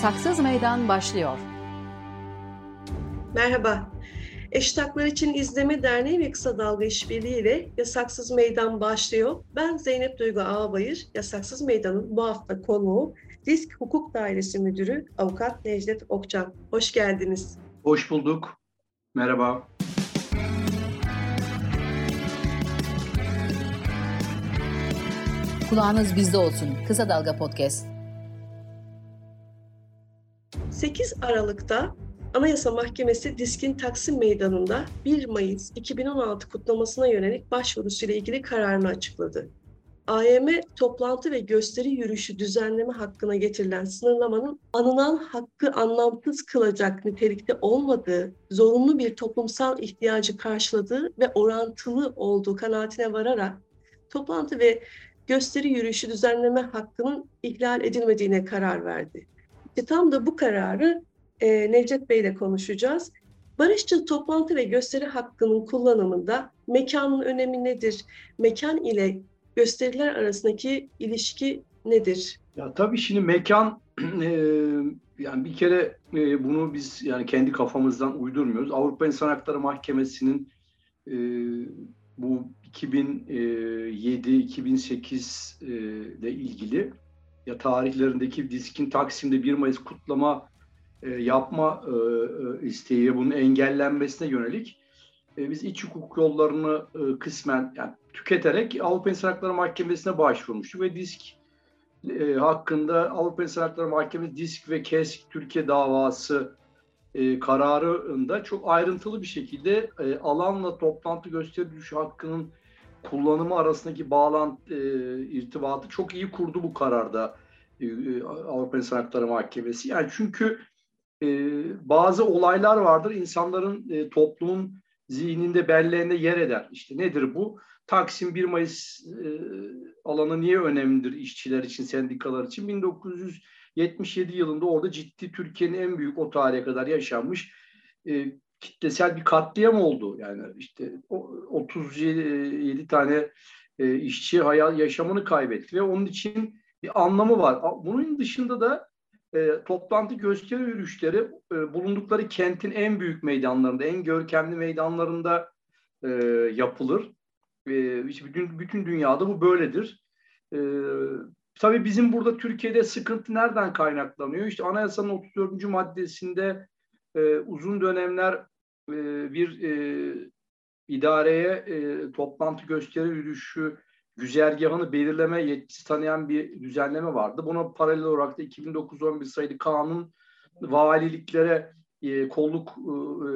Yasaksız Meydan başlıyor. Merhaba. Eşit Haklar İçin İzleme Derneği ve Kısa Dalga İşbirliği ile Yasaksız Meydan başlıyor. Ben Zeynep Duygu Ağbayır, Yasaksız Meydan'ın bu hafta konuğu Disk Hukuk Dairesi Müdürü Avukat Necdet Okcan. Hoş geldiniz. Hoş bulduk. Merhaba. Kulağınız bizde olsun. Kısa Dalga Podcast. 8 Aralık'ta Anayasa Mahkemesi Diskin Taksim Meydanı'nda 1 Mayıs 2016 kutlamasına yönelik başvurusuyla ilgili kararını açıkladı. AYM toplantı ve gösteri yürüyüşü düzenleme hakkına getirilen sınırlamanın anılan hakkı anlamsız kılacak nitelikte olmadığı, zorunlu bir toplumsal ihtiyacı karşıladığı ve orantılı olduğu kanaatine vararak toplantı ve gösteri yürüyüşü düzenleme hakkının ihlal edilmediğine karar verdi. İşte tam da bu kararı e, Necdet Bey ile konuşacağız. Barışçıl toplantı ve gösteri hakkının kullanımında mekanın önemi nedir? Mekan ile gösteriler arasındaki ilişki nedir? Ya tabii şimdi mekan e, yani bir kere e, bunu biz yani kendi kafamızdan uydurmuyoruz. Avrupa İnsan Hakları Mahkemesi'nin e, bu 2007-2008 e, ile ilgili ya tarihlerindeki diskin Taksim'de 1 Mayıs kutlama e, yapma e, isteği bunun engellenmesine yönelik biz iç hukuk yollarını kısmen yani tüketerek Avrupa İnsan Hakları Mahkemesi'ne başvurmuştuk ve disk hakkında Avrupa İnsan Hakları Mahkemesi disk ve KESK Türkiye davası e, kararında çok ayrıntılı bir şekilde e, alanla toplantı gösteri düşü hakkının kullanımı arasındaki bağlantı, e, irtibatı çok iyi kurdu bu kararda e, e, Avrupa İnsan Hakları Mahkemesi. Yani çünkü e, bazı olaylar vardır insanların e, toplumun zihninde belleğinde yer eder. İşte nedir bu? Taksim 1 Mayıs e, alanı niye önemlidir işçiler için, sendikalar için? 1977 yılında orada ciddi Türkiye'nin en büyük o tarihe kadar yaşanmış e, kitlesel bir katliam oldu. Yani işte 37 tane e, işçi hayal yaşamını kaybetti ve onun için bir anlamı var. Bunun dışında da e, toplantı gösteri yürüyüşleri e, bulundukları kentin en büyük meydanlarında, en görkemli meydanlarında e, yapılır. E, işte bütün, bütün dünyada bu böyledir. E, tabii bizim burada Türkiye'de sıkıntı nereden kaynaklanıyor? İşte anayasanın 34. maddesinde e, uzun dönemler e, bir e, idareye e, toplantı gösteri yürüyüşü güzergahını belirleme yetkisi tanıyan bir düzenleme vardı. Buna paralel olarak da 2009-11 sayılı kanun valiliklere e, kolluk e, e,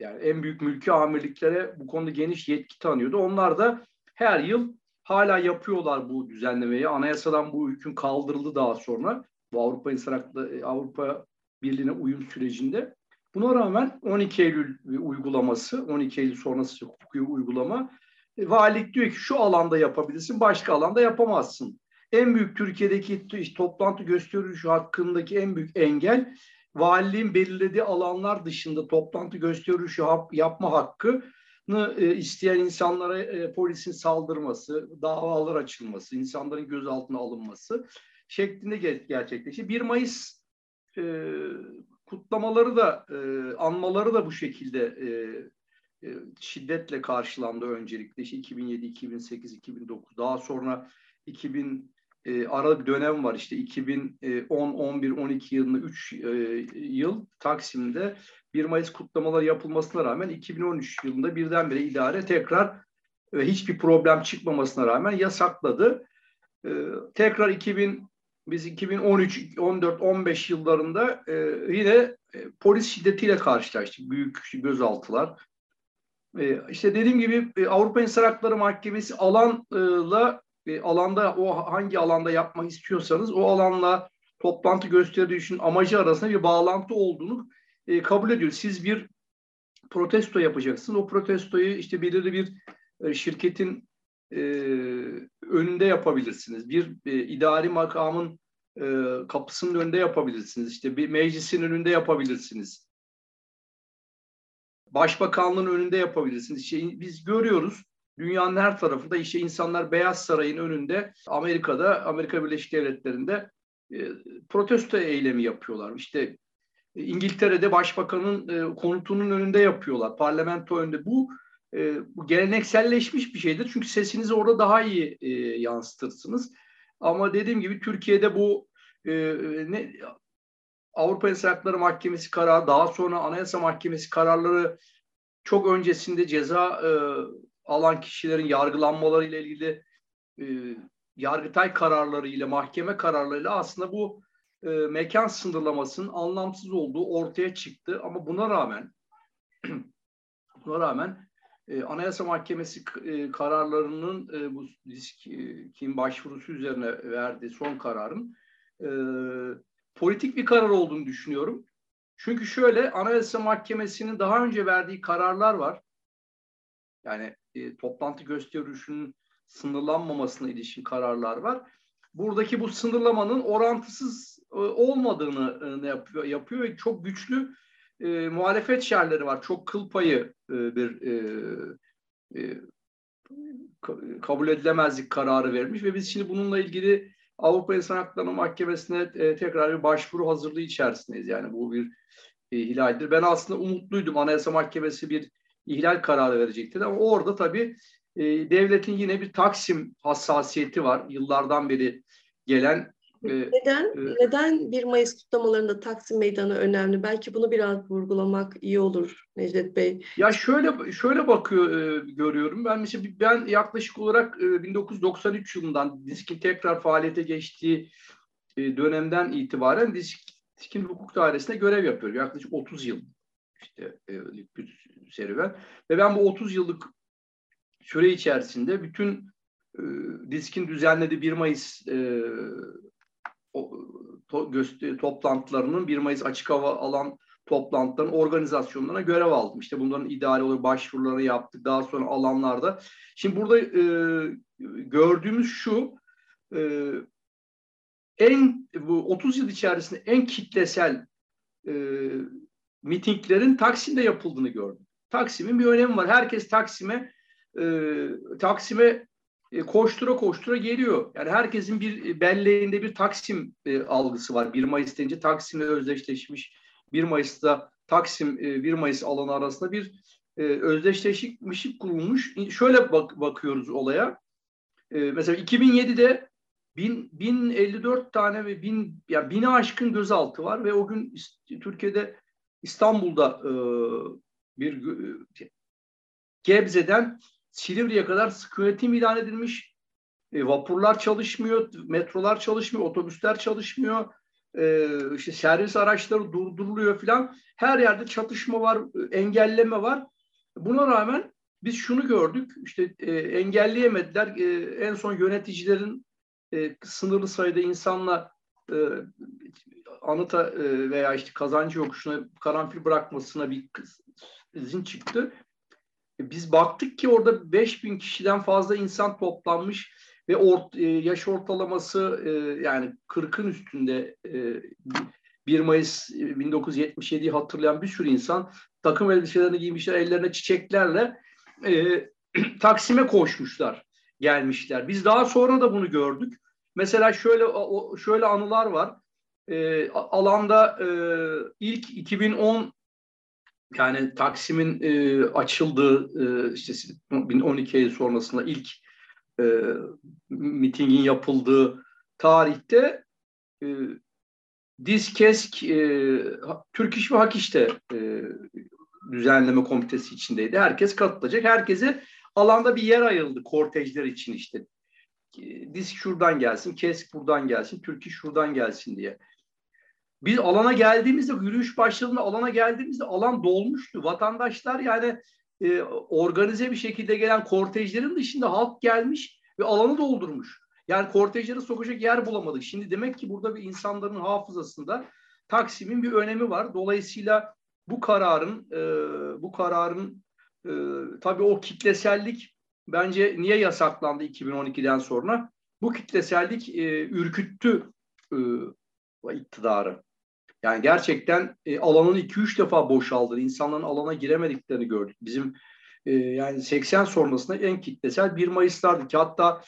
yani en büyük mülki amirliklere bu konuda geniş yetki tanıyordu. Onlar da her yıl hala yapıyorlar bu düzenlemeyi. Anayasadan bu hüküm kaldırıldı daha sonra. Bu Avrupa İnsan Hakları, Avrupa Birliği'ne uyum sürecinde. Buna rağmen 12 Eylül uygulaması, 12 Eylül sonrası hukuki uygulama e, valilik diyor ki şu alanda yapabilirsin, başka alanda yapamazsın. En büyük Türkiye'deki toplantı gösterişi hakkındaki en büyük engel valiliğin belirlediği alanlar dışında toplantı gösterişi yapma hakkını e, isteyen insanlara e, polisin saldırması, davalar açılması, insanların gözaltına alınması şeklinde gerçekleşti. 1 Mayıs e, kutlamaları da, e, anmaları da bu şekilde e, e, şiddetle karşılandı öncelikle. İşte 2007, 2008, 2009 daha sonra 2000 e, ara bir dönem var işte 2010, 11, 12 yılında 3 e, yıl Taksim'de 1 Mayıs kutlamaları yapılmasına rağmen 2013 yılında birdenbire idare tekrar ve hiçbir problem çıkmamasına rağmen yasakladı. E, tekrar 2000 biz 2013, 14, 15 yıllarında e, yine e, polis şiddetiyle karşılaştık. Büyük gözaltılar. E, işte dediğim gibi e, Avrupa İnsan Hakları Mahkemesi alanla e, alanda o hangi alanda yapmak istiyorsanız o alanla toplantı gösterişinin amacı arasında bir bağlantı olduğunu e, kabul ediyor. Siz bir protesto yapacaksınız. O protestoyu işte belirli bir e, şirketin e, önünde yapabilirsiniz. Bir e, idari makamın e, kapısının önünde yapabilirsiniz. İşte bir meclisin önünde yapabilirsiniz. Başbakanlığın önünde yapabilirsiniz. İşte biz görüyoruz dünyanın her tarafında işte insanlar Beyaz Saray'ın önünde Amerika'da, Amerika Birleşik Devletleri'nde protesto eylemi yapıyorlar. İşte İngiltere'de başbakanın konutunun önünde yapıyorlar. Parlamento önünde. Bu, bu gelenekselleşmiş bir şeydir. Çünkü sesinizi orada daha iyi yansıtırsınız. Ama dediğim gibi Türkiye'de bu ne Avrupa İnsan Hakları Mahkemesi kararı, daha sonra Anayasa Mahkemesi kararları çok öncesinde ceza e, alan kişilerin yargılanmaları ile ilgili e, Yargıtay kararları ile mahkeme kararlarıyla aslında bu e, mekan sınırlamasının anlamsız olduğu ortaya çıktı. Ama buna rağmen buna rağmen e, Anayasa Mahkemesi e, kararlarının e, bu diskin başvurusu üzerine verdiği son kararın e, politik bir karar olduğunu düşünüyorum. Çünkü şöyle Anayasa Mahkemesi'nin daha önce verdiği kararlar var. Yani e, toplantı gösterişinin sınırlanmamasına ilişkin kararlar var. Buradaki bu sınırlamanın orantısız e, olmadığını e, yapıyor, yapıyor ve çok güçlü e, muhalefet şerleri var. Çok kıl payı e, bir e, e, kabul edilemezlik kararı vermiş ve biz şimdi bununla ilgili Avrupa İnsan Hakları Mahkemesi'ne e, tekrar bir başvuru hazırlığı içerisindeyiz. Yani bu bir e, ihlaldir. Ben aslında umutluydum. Anayasa Mahkemesi bir ihlal kararı verecekti ama orada tabii e, devletin yine bir Taksim hassasiyeti var. Yıllardan beri gelen neden e, neden 1 Mayıs kutlamalarında Taksim Meydanı önemli? Belki bunu biraz vurgulamak iyi olur Necdet Bey. Ya şöyle şöyle bakıyor e, görüyorum. Ben mesela ben yaklaşık olarak e, 1993 yılından diskin tekrar faaliyete geçtiği e, dönemden itibaren disk, diskin hukuk dairesinde görev yapıyorum. Yaklaşık 30 yıl işte e, bir serüven ve ben bu 30 yıllık süre içerisinde bütün e, diskin düzenlediği 1 Mayıs e, to, gösteri, toplantılarının 1 Mayıs açık hava alan toplantıların organizasyonlarına görev aldım. İşte bunların idare olarak başvuruları yaptık. Daha sonra alanlarda. Şimdi burada e, gördüğümüz şu e, en bu 30 yıl içerisinde en kitlesel e, mitinglerin Taksim'de yapıldığını gördüm. Taksim'in bir önemi var. Herkes Taksim'e e, Taksim'e koştura koştura geliyor. Yani herkesin bir belleğinde bir Taksim e, algısı var. 1 Mayıs deyince Taksim'le özdeşleşmiş. 1 Mayıs'ta Taksim e, 1 Mayıs alanı arasında bir e, özdeşleşmişlik kurulmuş. Şöyle bak, bakıyoruz olaya. E, mesela 2007'de bin, 1054 tane ve bin, yani bine aşkın gözaltı var ve o gün Türkiye'de İstanbul'da e, bir e, Gebze'den Silivri'ye kadar sıkı yönetim ilan edilmiş. E, vapurlar çalışmıyor, metrolar çalışmıyor, otobüsler çalışmıyor. E, işte servis araçları durduruluyor filan. Her yerde çatışma var, engelleme var. Buna rağmen biz şunu gördük. İşte e, engelleyemediler. E, en son yöneticilerin e, sınırlı sayıda insanla e, anıta e, veya işte kazancı yokuşuna karanfil bırakmasına bir izin çıktı. E, biz baktık ki orada 5000 kişiden fazla insan toplanmış ve ort, e, yaş ortalaması e, yani 40'ın üstünde 1 Mayıs 1977'yi hatırlayan bir sürü insan takım elbiselerini giymişler, ellerine çiçeklerle e, Taksim'e koşmuşlar, gelmişler. Biz daha sonra da bunu gördük. Mesela şöyle şöyle anılar var. E, alanda e, ilk 2010 yani Taksim'in e, açıldığı e, işte 2012 ayı sonrasında ilk e, mitingin yapıldığı tarihte e, Dizkesk e, Türk İş ve Hak İş'te e, düzenleme komitesi içindeydi. Herkes katılacak. Herkese alanda bir yer ayrıldı kortejler için işte. Disk şuradan gelsin, Kesk buradan gelsin, Türk İş şuradan gelsin diye. Biz alana geldiğimizde, yürüyüş başladığında alana geldiğimizde alan dolmuştu. Vatandaşlar yani e, organize bir şekilde gelen kortejlerin dışında halk gelmiş ve alanı doldurmuş. Yani kortejlere sokacak yer bulamadık. Şimdi demek ki burada bir insanların hafızasında Taksim'in bir önemi var. Dolayısıyla bu kararın e, bu kararın e, tabii o kitlesellik bence niye yasaklandı 2012'den sonra? Bu kitlesellik e, ürküttü e, iktidarı. Yani gerçekten e, alanın 2-3 defa boşaldı. İnsanların alana giremediklerini gördük. Bizim e, yani 80 sonrasında en kitlesel 1 Mayıs'lardı ki hatta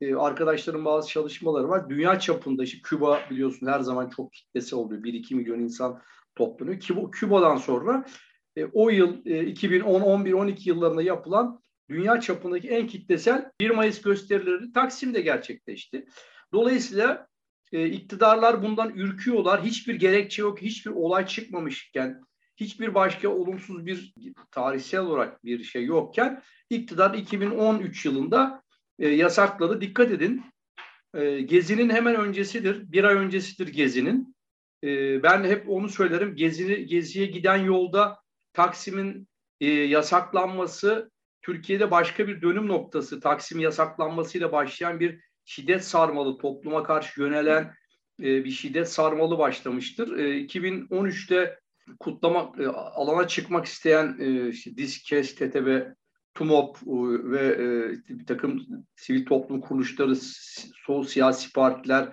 e, arkadaşların bazı çalışmaları var. Dünya çapında işte Küba biliyorsun her zaman çok kitlesi oluyor. 1-2 milyon insan toplanıyor. Küba, Küba'dan sonra e, o yıl e, 2010, 11, 12 yıllarında yapılan dünya çapındaki en kitlesel 1 Mayıs gösterileri Taksim'de gerçekleşti. Dolayısıyla e, iktidarlar bundan ürküyorlar. Hiçbir gerekçe yok, hiçbir olay çıkmamışken, hiçbir başka olumsuz bir tarihsel olarak bir şey yokken iktidar 2013 yılında e, yasakladı. Dikkat edin. E, gezinin hemen öncesidir. Bir ay öncesidir Gezi'nin. E, ben hep onu söylerim. Gezi, Gezi'ye giden yolda Taksim'in e, yasaklanması Türkiye'de başka bir dönüm noktası. Taksim yasaklanmasıyla başlayan bir şiddet sarmalı, topluma karşı yönelen e, bir şiddet sarmalı başlamıştır. E, 2013'te kutlama e, alana çıkmak isteyen e, işte DİSKES, TTB, TUMOP e, ve e, bir takım sivil toplum kuruluşları, sol siyasi partiler,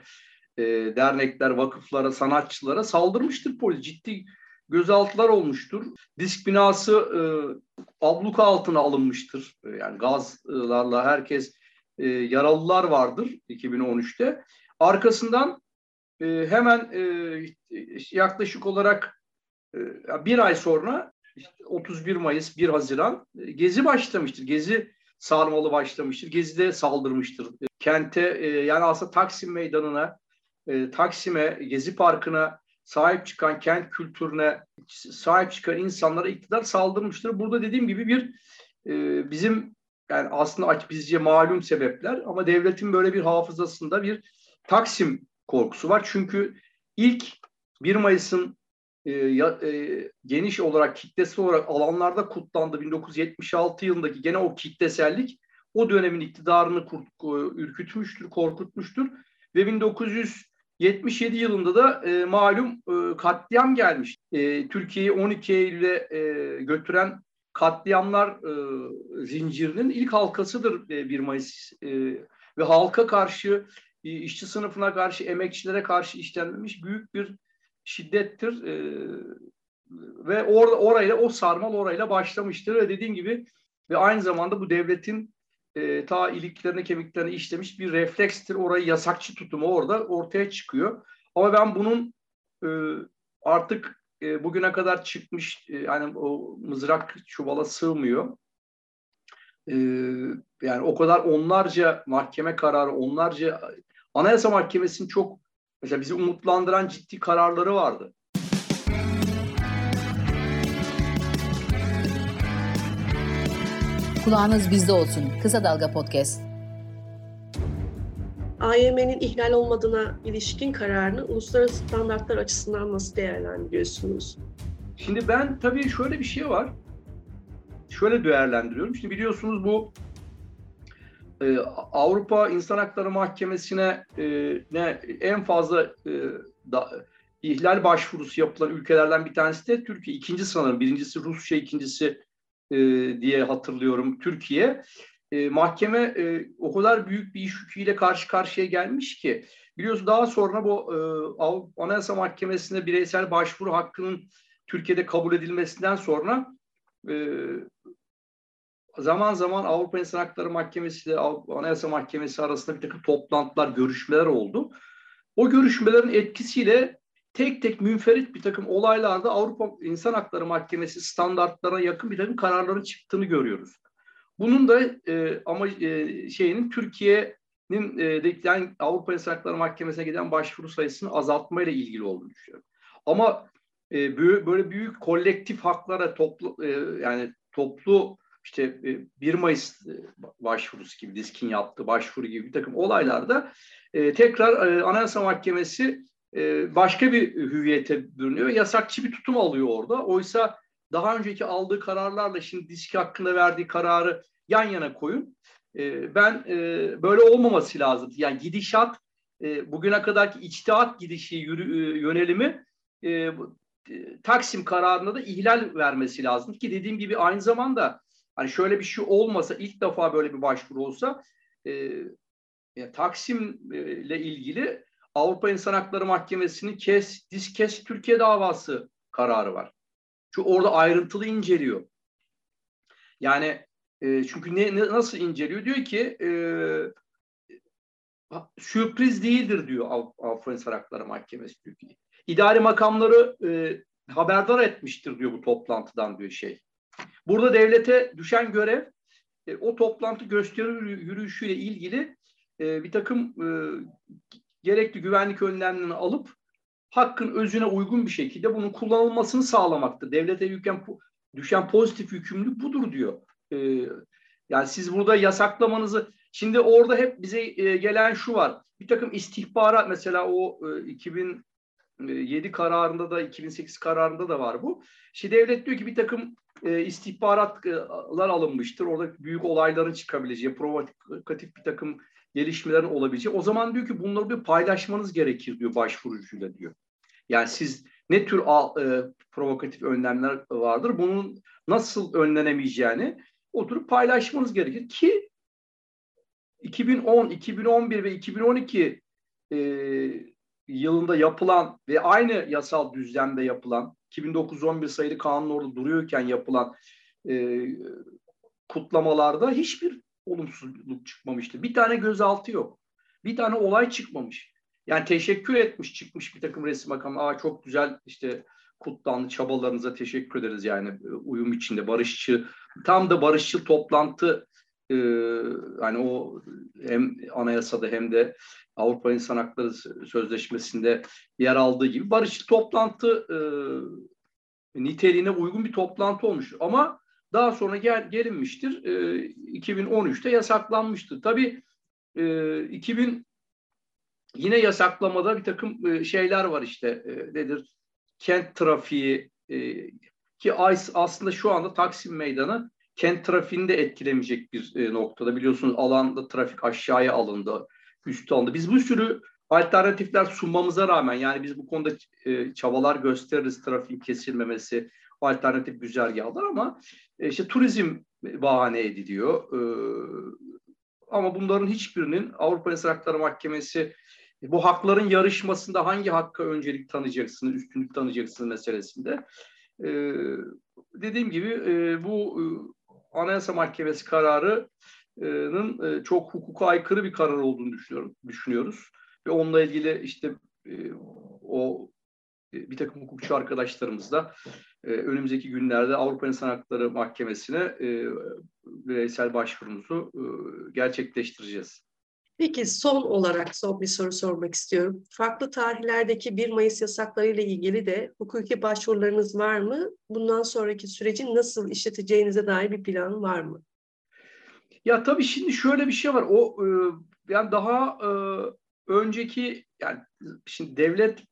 e, dernekler, vakıflara, sanatçılara saldırmıştır polis. Ciddi gözaltılar olmuştur. Disk binası e, abluka altına alınmıştır. E, yani gazlarla herkes e, yaralılar vardır 2013'te. Arkasından e, hemen e, yaklaşık olarak e, bir ay sonra işte 31 Mayıs, 1 Haziran e, Gezi başlamıştır. Gezi sarmalı başlamıştır. Gezi'de saldırmıştır. E, kente e, yani aslında Taksim Meydanı'na, e, Taksim'e, Gezi Parkı'na sahip çıkan kent kültürüne sahip çıkan insanlara iktidar saldırmıştır. Burada dediğim gibi bir e, bizim yani aslında bizce malum sebepler ama devletin böyle bir hafızasında bir Taksim korkusu var. Çünkü ilk 1 Mayıs'ın e, e, geniş olarak kitlesi olarak alanlarda kutlandı 1976 yılındaki gene o kitlesellik o dönemin iktidarını kurt, ürkütmüştür, korkutmuştur ve 1977 yılında da e, malum e, katliam gelmiş. E, Türkiye'yi 12 Eylül'e e, götüren katliamlar e, zincirinin ilk halkasıdır e, 1 Mayıs e, ve halka karşı, e, işçi sınıfına karşı, emekçilere karşı işlenmiş büyük bir şiddettir. E, ve or, orayla o sarmal orayla başlamıştır ve dediğim gibi ve aynı zamanda bu devletin e, ta iliklerine kemiklerine işlemiş bir reflekstir. Orayı yasakçı tutumu orada ortaya çıkıyor. Ama ben bunun e, artık e, bugüne kadar çıkmış e, yani o mızrak çuvala sığmıyor. E, yani o kadar onlarca mahkeme kararı, onlarca Anayasa Mahkemesi'nin çok mesela bizi umutlandıran ciddi kararları vardı. Kulağınız bizde olsun. Kısa Dalga Podcast. AYM'nin ihlal olmadığına ilişkin kararını uluslararası standartlar açısından nasıl değerlendiriyorsunuz? Şimdi ben tabii şöyle bir şey var. Şöyle değerlendiriyorum. Şimdi biliyorsunuz bu e, Avrupa İnsan Hakları Mahkemesi'ne e, ne en fazla e, da, ihlal başvurusu yapılan ülkelerden bir tanesi de Türkiye. İkinci sanırım. Birincisi Rusya, ikincisi e, diye hatırlıyorum Türkiye e, mahkeme e, o kadar büyük bir iş yüküyle karşı karşıya gelmiş ki biliyorsun daha sonra bu e, Anayasa Mahkemesi'nde bireysel başvuru hakkının Türkiye'de kabul edilmesinden sonra e, zaman zaman Avrupa İnsan Hakları Mahkemesi ile Anayasa Mahkemesi arasında bir takım toplantılar, görüşmeler oldu. O görüşmelerin etkisiyle tek tek münferit bir takım olaylarda Avrupa İnsan Hakları Mahkemesi standartlarına yakın bir takım kararların çıktığını görüyoruz. Bunun da e, ama e, şeyinin Türkiye'nin e, yani Avrupa İnsan Hakları Mahkemesi'ne giden başvuru sayısını azaltmayla ilgili olduğunu düşünüyorum. Ama e, böyle büyük kolektif haklara toplu e, yani toplu işte e, 1 Mayıs e, başvurusu gibi diskin yaptığı başvuru gibi bir takım olaylarda e, tekrar e, Anayasa Mahkemesi e, başka bir hüviyete bürünüyor. Yasakçı bir tutum alıyor orada. Oysa daha önceki aldığı kararlarla şimdi diski hakkında verdiği kararı yan yana koyun. E, ben e, böyle olmaması lazım. Yani gidişat e, bugüne kadarki içtihat gidişi yürü, e, yönelimi e, e, Taksim kararında da ihlal vermesi lazım ki dediğim gibi aynı zamanda hani şöyle bir şey olmasa ilk defa böyle bir başvuru olsa e, yani Taksim ile ilgili Avrupa İnsan Hakları Mahkemesi'nin kes, disk kes Türkiye davası kararı var. Çünkü orada ayrıntılı inceliyor. Yani e, çünkü ne, ne nasıl inceliyor? Diyor ki e, sürpriz değildir diyor Avrupa İnsan Hakları Mahkemesi Türkiye. İdari makamları e, haberdar etmiştir diyor bu toplantıdan diyor şey. Burada devlete düşen görev e, o toplantı gösteri yürüyüşüyle ilgili e, bir takım e, gerekli güvenlik önlemlerini alıp hakkın özüne uygun bir şekilde bunun kullanılmasını sağlamaktır. Devlete yüken, düşen pozitif yükümlülük budur diyor. E, yani siz burada yasaklamanızı şimdi orada hep bize e, gelen şu var. Bir takım istihbarat mesela o e, 2007 kararında da 2008 kararında da var bu. Şimdi devlet diyor ki bir takım e, istihbaratlar alınmıştır. Orada büyük olayların çıkabileceği, provokatif bir takım gelişmelerin olabileceği. O zaman diyor ki bunları bir paylaşmanız gerekir diyor başvurucuyla diyor. Yani siz ne tür e, provokatif önlemler vardır, bunun nasıl önlenemeyeceğini oturup paylaşmanız gerekir ki 2010, 2011 ve 2012 e, yılında yapılan ve aynı yasal düzlemde yapılan 2911 sayılı kanun orada duruyorken yapılan e, kutlamalarda hiçbir olumsuzluk çıkmamıştı. Bir tane gözaltı yok. Bir tane olay çıkmamış. Yani teşekkür etmiş çıkmış bir takım resim makamı. Aa çok güzel işte kutlandı çabalarınıza teşekkür ederiz yani e, uyum içinde barışçı tam da barışçı toplantı e, hani o hem anayasada hem de Avrupa İnsan Hakları Sözleşmesi'nde yer aldığı gibi barışçı toplantı e, niteliğine uygun bir toplantı olmuş. Ama daha sonra gel, gelinmiştir. E, 2013'te yasaklanmıştır. Tabii e, 2000 yine yasaklamada bir takım e, şeyler var işte e, nedir? Kent trafiği e, ki aslında şu anda Taksim Meydanı kent trafiğini de etkilemeyecek bir e, noktada. Biliyorsunuz alanda trafik aşağıya alındı, üstü alındı. Biz bu sürü alternatifler sunmamıza rağmen yani biz bu konuda e, çabalar gösteririz trafiğin kesilmemesi, alternatif güzergahlar ama e, işte turizm bahane ediliyor. E, ama bunların hiçbirinin Avrupa İnsan Hakları Mahkemesi bu hakların yarışmasında hangi hakka öncelik tanıyacaksınız, üstünlük tanıyacaksınız meselesinde. E, dediğim gibi bu Anayasa Mahkemesi kararının çok hukuka aykırı bir karar olduğunu düşünüyorum, düşünüyoruz. Ve onunla ilgili işte o bir takım hukukçu arkadaşlarımız da e, önümüzdeki günlerde Avrupa İnsan Hakları Mahkemesi'ne e, bireysel başvurumuzu e, gerçekleştireceğiz. Peki son olarak son bir soru sormak istiyorum. Farklı tarihlerdeki 1 Mayıs yasakları ile ilgili de hukuki başvurularınız var mı? Bundan sonraki süreci nasıl işleteceğinize dair bir plan var mı? Ya tabii şimdi şöyle bir şey var. O e, yani daha e, önceki yani şimdi devletin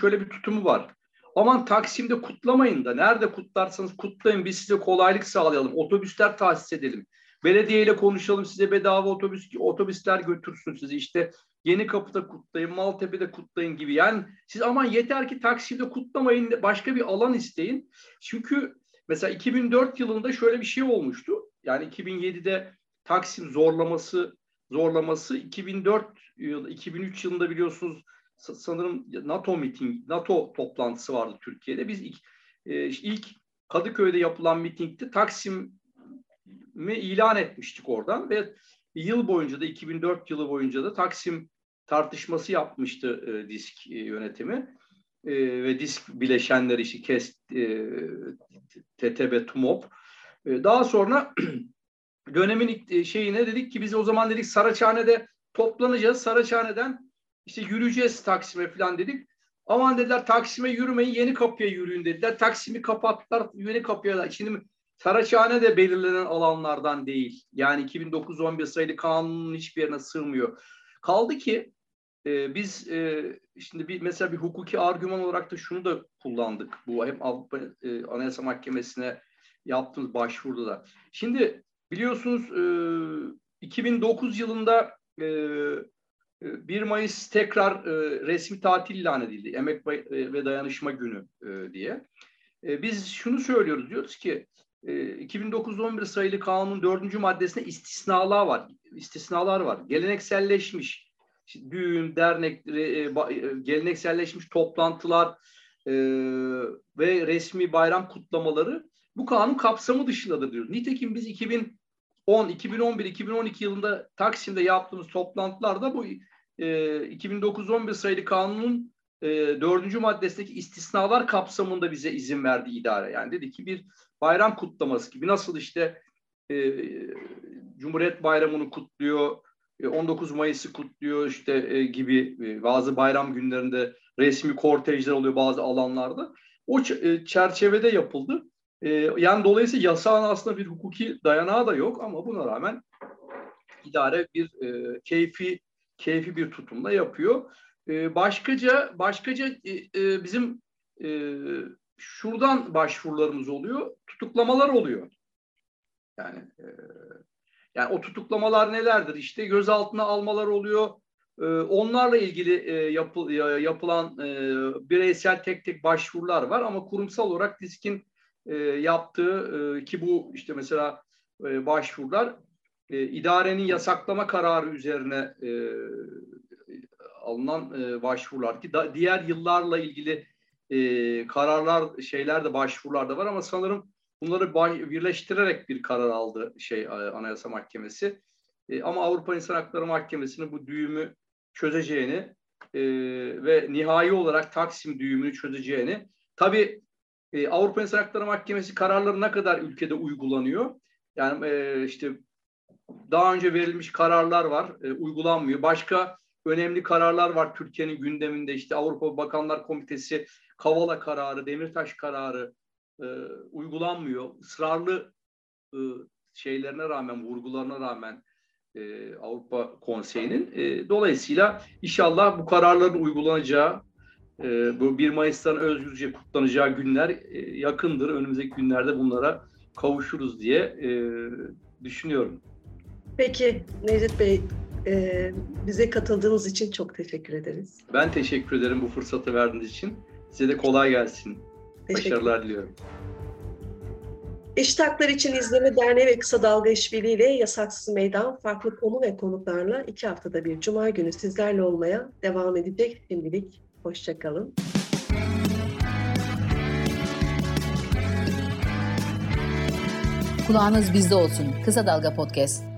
şöyle bir tutumu var. Aman Taksim'de kutlamayın da nerede kutlarsanız kutlayın biz size kolaylık sağlayalım. Otobüsler tahsis edelim. Belediyeyle konuşalım size bedava otobüs otobüsler götürsün sizi işte Yeni Kapı'da kutlayın, Maltepe'de kutlayın gibi. Yani siz aman yeter ki Taksim'de kutlamayın başka bir alan isteyin. Çünkü mesela 2004 yılında şöyle bir şey olmuştu. Yani 2007'de Taksim zorlaması zorlaması 2004 yıl 2003 yılında biliyorsunuz sanırım NATO miting NATO toplantısı vardı Türkiye'de. Biz ilk, e, ilk Kadıköy'de yapılan mitingde Taksim mi ilan etmiştik oradan ve yıl boyunca da 2004 yılı boyunca da Taksim tartışması yapmıştı e, disk e, yönetimi e, ve disk bileşenleri işte KES, e, TTB, TUMOP. E, daha sonra dönemin e, şeyine dedik ki biz o zaman dedik Saraçhane'de toplanacağız. Saraçhane'den işte yürüyeceğiz Taksim'e falan dedik. Aman dediler Taksim'e yürümeyin yeni kapıya yürüyün dediler. Taksim'i kapattılar yeni kapıya da. Şimdi Saraçhane de belirlenen alanlardan değil. Yani 2009-11 sayılı kanunun hiçbir yerine sığmıyor. Kaldı ki e, biz e, şimdi bir mesela bir hukuki argüman olarak da şunu da kullandık. Bu hem Avrupa e, Anayasa Mahkemesi'ne yaptığımız başvuruda da. Şimdi biliyorsunuz e, 2009 yılında e, 1 e, Mayıs tekrar e, resmi tatil ilan edildi. Emek ve Dayanışma Günü e, diye. E, biz şunu söylüyoruz diyoruz ki 2009-11 ee, sayılı kanunun dördüncü maddesinde istisnalar var. İstisnalar var. Gelenekselleşmiş düğün, dernek, e, e, gelenekselleşmiş toplantılar e, ve resmi bayram kutlamaları bu kanun kapsamı dışındadır diyor. Nitekim biz 2011-2012 yılında Taksim'de yaptığımız toplantılarda bu e, 2009-11 sayılı kanunun e, maddesindeki istisnalar kapsamında bize izin verdi idare. Yani dedi ki bir bayram kutlaması gibi nasıl işte e, Cumhuriyet Bayramı'nı kutluyor, 19 e, Mayıs'ı kutluyor işte e, gibi e, bazı bayram günlerinde resmi kortejler oluyor bazı alanlarda. O e, çerçevede yapıldı. E, yani dolayısıyla yasağın aslında bir hukuki dayanağı da yok ama buna rağmen idare bir e, keyfi keyfi bir tutumla yapıyor. E, başkaca başkaca e, e, bizim e, şuradan başvurularımız oluyor, tutuklamalar oluyor. Yani e, yani o tutuklamalar nelerdir? İşte gözaltına almalar oluyor. E, onlarla ilgili e, yapı, yapılan e, bireysel tek tek başvurular var ama kurumsal olarak diskin e, yaptığı e, ki bu işte mesela e, başvurular e, idarenin yasaklama kararı üzerine e, alınan e, başvurular ki da, diğer yıllarla ilgili e, kararlar şeyler de başvurular da var ama sanırım bunları birleştirerek bir karar aldı şey Anayasa Mahkemesi. E, ama Avrupa İnsan Hakları Mahkemesi'nin bu düğümü çözeceğini e, ve nihai olarak Taksim düğümünü çözeceğini tabii e, Avrupa İnsan Hakları Mahkemesi kararları ne kadar ülkede uygulanıyor? Yani e, işte daha önce verilmiş kararlar var, e, uygulanmıyor. Başka önemli kararlar var Türkiye'nin gündeminde. İşte Avrupa Bakanlar Komitesi Kavala kararı, Demirtaş kararı e, uygulanmıyor. Israrlı e, şeylerine rağmen, vurgularına rağmen e, Avrupa Konseyi'nin. E, dolayısıyla inşallah bu kararların uygulanacağı, e, bu 1 Mayıs'tan özgürce kutlanacağı günler e, yakındır. Önümüzdeki günlerde bunlara kavuşuruz diye e, düşünüyorum. Peki Necdet Bey, e, bize katıldığınız için çok teşekkür ederiz. Ben teşekkür ederim bu fırsatı verdiğiniz için. Size de kolay gelsin. Başarılar diliyorum. Eşit Haklar İçin İzleme Derneği ve Kısa Dalga İşbirliği ile Yasaksız Meydan farklı konu ve konuklarla iki haftada bir Cuma günü sizlerle olmaya devam edecek. Şimdilik hoşçakalın. Kulağınız bizde olsun. Kısa Dalga Podcast.